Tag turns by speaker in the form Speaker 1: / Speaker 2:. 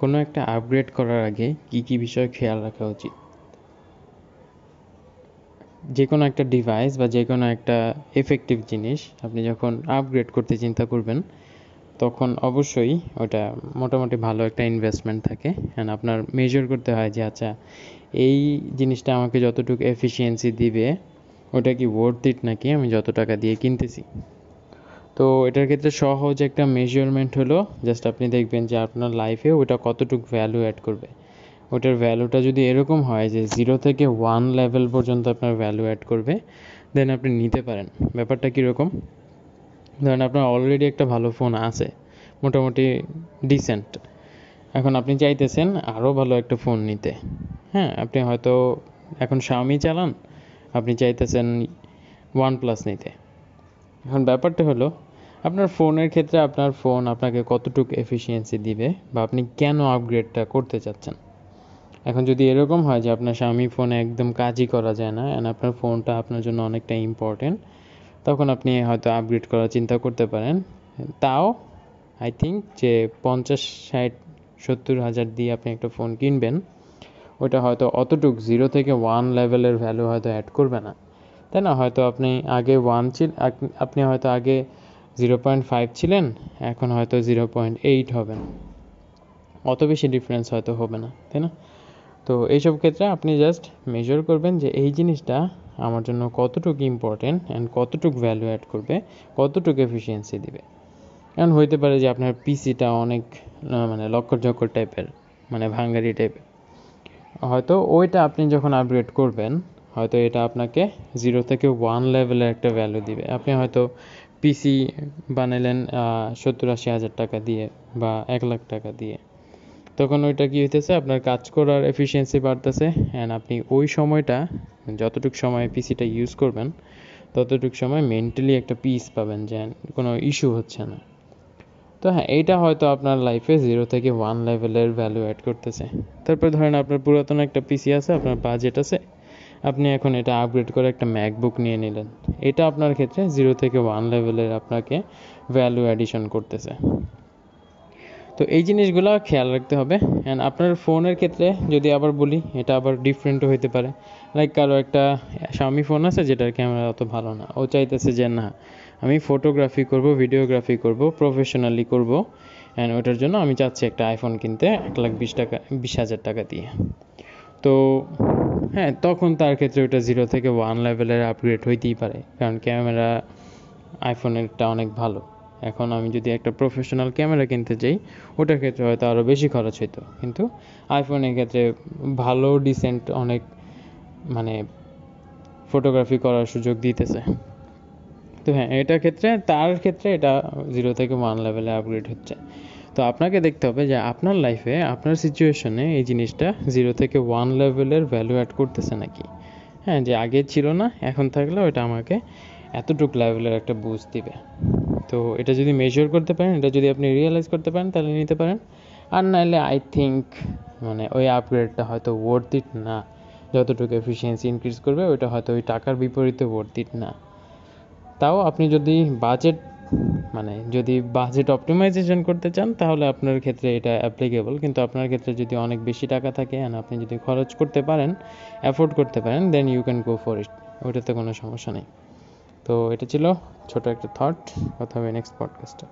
Speaker 1: কোনো একটা আপগ্রেড করার আগে কী কী বিষয় খেয়াল রাখা উচিত? যে কোনো একটা ডিভাইস বা যে কোনো একটা এফেক্টিভ জিনিস আপনি যখন আপগ্রেড করতে চিন্তা করবেন, তখন অবশ্যই ওটা মোটামুটি ভালো একটা ইনভেস্টমেন্ট থাকে। অ্যান্ড আপনার মেজর করতে হয় যে আচ্ছা এই জিনিসটা আমাকে যতটুকু এফিসিয়েন্সি দিবে, ওটা কি ওয়ার্থ ইট নাকি আমি যত টাকা দিয়ে কিনতেছি? তো এটার ক্ষেত্রে সহজ একটা মেজারমেন্ট হলো জাস্ট আপনি দেখবেন যে আপনার লাইফে ওটা কতটুকু ভ্যালু অ্যাড করবে। ওটার ভ্যালুটা যদি এরকম হয় যে জিরো থেকে ওয়ান লেভেল পর্যন্ত আপনার ভ্যালু অ্যাড করবে দেন আপনি নিতে পারেন। ব্যাপারটা কীরকম? ধরেন আপনার অলরেডি একটা ভালো ফোন আছে, মোটামুটি ডিসেন্ট এখন আপনি চাইতেছেন আরও ভালো একটা ফোন নিতে। হ্যাঁ আপনি হয়তো এখন শাওমি চালান, আপনি চাইতেছেন ওয়ান প্লাস নিতে। এখন ব্যাপারটা হলো, আপনার ফোনের ক্ষেত্রে আপনার ফোন আপনাকে কতটুকু এফিসিয়েন্সি দিবে বা আপনি কেন আপগ্রেডটা করতে চাচ্ছেন? এখন যদি এরকম হয় যে আপনার স্বামী ফোনে একদম কাজই করা যায় না অ্যান্ড আপনার ফোনটা আপনার জন্য অনেকটা ইম্পর্টেন্ট তখন আপনি হয়তো আপগ্রেড করার চিন্তা করতে পারেন। তাও আই থিঙ্ক যে পঞ্চাশ, ষাট, সত্তর হাজার দিয়ে আপনি একটা ফোন কিনবেন ওটা হয়তো অতটুক জিরো থেকে ওয়ান লেভেলের ভ্যালু হয়তো অ্যাড করবে না। তাই না? হয়তো আপনি আগে ওয়ান ছিল আপনি হয়তো আগে জিরো পয়েন্ট ফাইভ ছিলেন, এখন হয়তো জিরো পয়েন্ট এইট হবেন অত বেশি ডিফারেন্স হয়তো হবে না, তাই না? তো এইসব ক্ষেত্রে আপনি জাস্ট মেজার করবেন যে এই জিনিসটা আমার জন্য কতটুকু ইম্পর্টেন্ট অ্যান্ড কতটুকু ভ্যালু অ্যাড করবে, কতটুকু এফিসিয়েন্সি দিবে। কারণ হইতে পারে যে আপনার পিসিটা অনেক মানে লক্কর জক্কর টাইপের মানে ভাঙ্গারি টাইপের হয়তো ওইটা আপনি যখন আপগ্রেড করবেন হয়তো এটা আপনাকে জিরো থেকে ওয়ান লেভেলের একটা ভ্যালু দিবে। আপনি হয়তো পিসি বানালেন সত্তর আশি হাজার টাকা দিয়ে বা এক লাখ টাকা দিয়ে। তখন ওইটা কী হইতেছে? আপনার কাজ করার এফিসিয়েন্সি বাড়তেছে অ্যান্ড আপনি ওই সময়টা, যতটুকু সময় পিসিটা ইউজ করবেন, ততটুকু সময় মেন্টালি একটা পিস পাবেন যে কোনো ইস্যু হচ্ছে না। তো হ্যাঁ এইটা হয়তো আপনার লাইফে জিরো থেকে ওয়ান লেভেলের ভ্যালু অ্যাড করতেছে। তারপর ধরেন আপনার পুরাতন একটা পিসি আছে, আপনার বাজেট আছে আপনি এখন এটা আপগ্রেড করে একটা ম্যাকবুক নিয়ে নিলেন। এটা আপনার ক্ষেত্রে জিরো থেকে ওয়ান লেভেলের আপনাকে ভ্যালু অ্যাডিশন করতেছে। তো এই জিনিসগুলো খেয়াল রাখতে হবে। অ্যান্ড আপনার ফোনের ক্ষেত্রে যদি আবার বলি, এটা আবার ডিফারেন্টও হইতে পারে। লাইক কারও একটা স্বামী ফোন আছে যেটার ক্যামেরা অত ভালো না। ও চাইতেছে যে, না, আমি ফটোগ্রাফি করব ভিডিওগ্রাফি করব প্রফেশনালি করব। অ্যান্ড ওটার জন্য আমি চাচ্ছি একটা আইফোন কিনতে এক লাখ বিশ টাকা, বিশ হাজার টাকা দিয়ে। তো হ্যাঁ তখন তার ক্ষেত্রে ওটা জিরো থেকে ওয়ান লেভেলের আপগ্রেড হইতেই পারে। কারণ ক্যামেরা আইফোনেরটা অনেক ভালো। এখন আমি যদি একটা প্রফেশনাল ক্যামেরা কিনতে চাই ওটার ক্ষেত্রে হয়তো আরও বেশি খরচ হইতো। কিন্তু আইফোনের ক্ষেত্রে ভালো ডিসেন্ট অনেক মানে ফটোগ্রাফি করার সুযোগ দিতেছে। তো হ্যাঁ এটার ক্ষেত্রে, তার ক্ষেত্রে এটা জিরো থেকে ওয়ান লেভেলে আপগ্রেড হচ্ছে। তো আপনাকে দেখতে হবে যে আপনার লাইফে আপনার সিচুয়েশনে এই জিনিসটা জিরো থেকে ওয়ান লেভেলের ভ্যালু অ্যাড করতেছে নাকি? হ্যাঁ যে আগে ছিল না, এখন থাকলে ওটা আমাকে এতটুকু লেভেলের একটা বুঝ দিবে। তো এটা যদি মেজার করতে পারেন, এটা যদি আপনি রিয়েলাইজ করতে পারেন, তাহলে নিতে পারেন। আর নাহলে আই থিঙ্ক মানে ওই আপগ্রেডটা হয়তো ওয়ার্থ ইট না। যতটুকু এফিসিয়েন্সি ইনক্রিজ করবে, ওইটা হয়তো ওই টাকার বিপরীতে ওয়ার্থ ইট না। তাও আপনি যদি বাজেট মানে যদি বাজেট অপটিমাইজেশন করতে চান, তাহলে আপনার ক্ষেত্রে এটা অ্যাপ্লিকেবল কিন্তু আপনার ক্ষেত্রে যদি অনেক বেশি টাকা থাকে অ্যান্ড আপনি যদি খরচ করতে পারেন অ্যাফোর্ড করতে পারেন then you can go for it ওইটাতে কোনো সমস্যা নেই। তো এটা ছিল ছোট একটা থট কথা হবে নেক্সট পডকাস্টে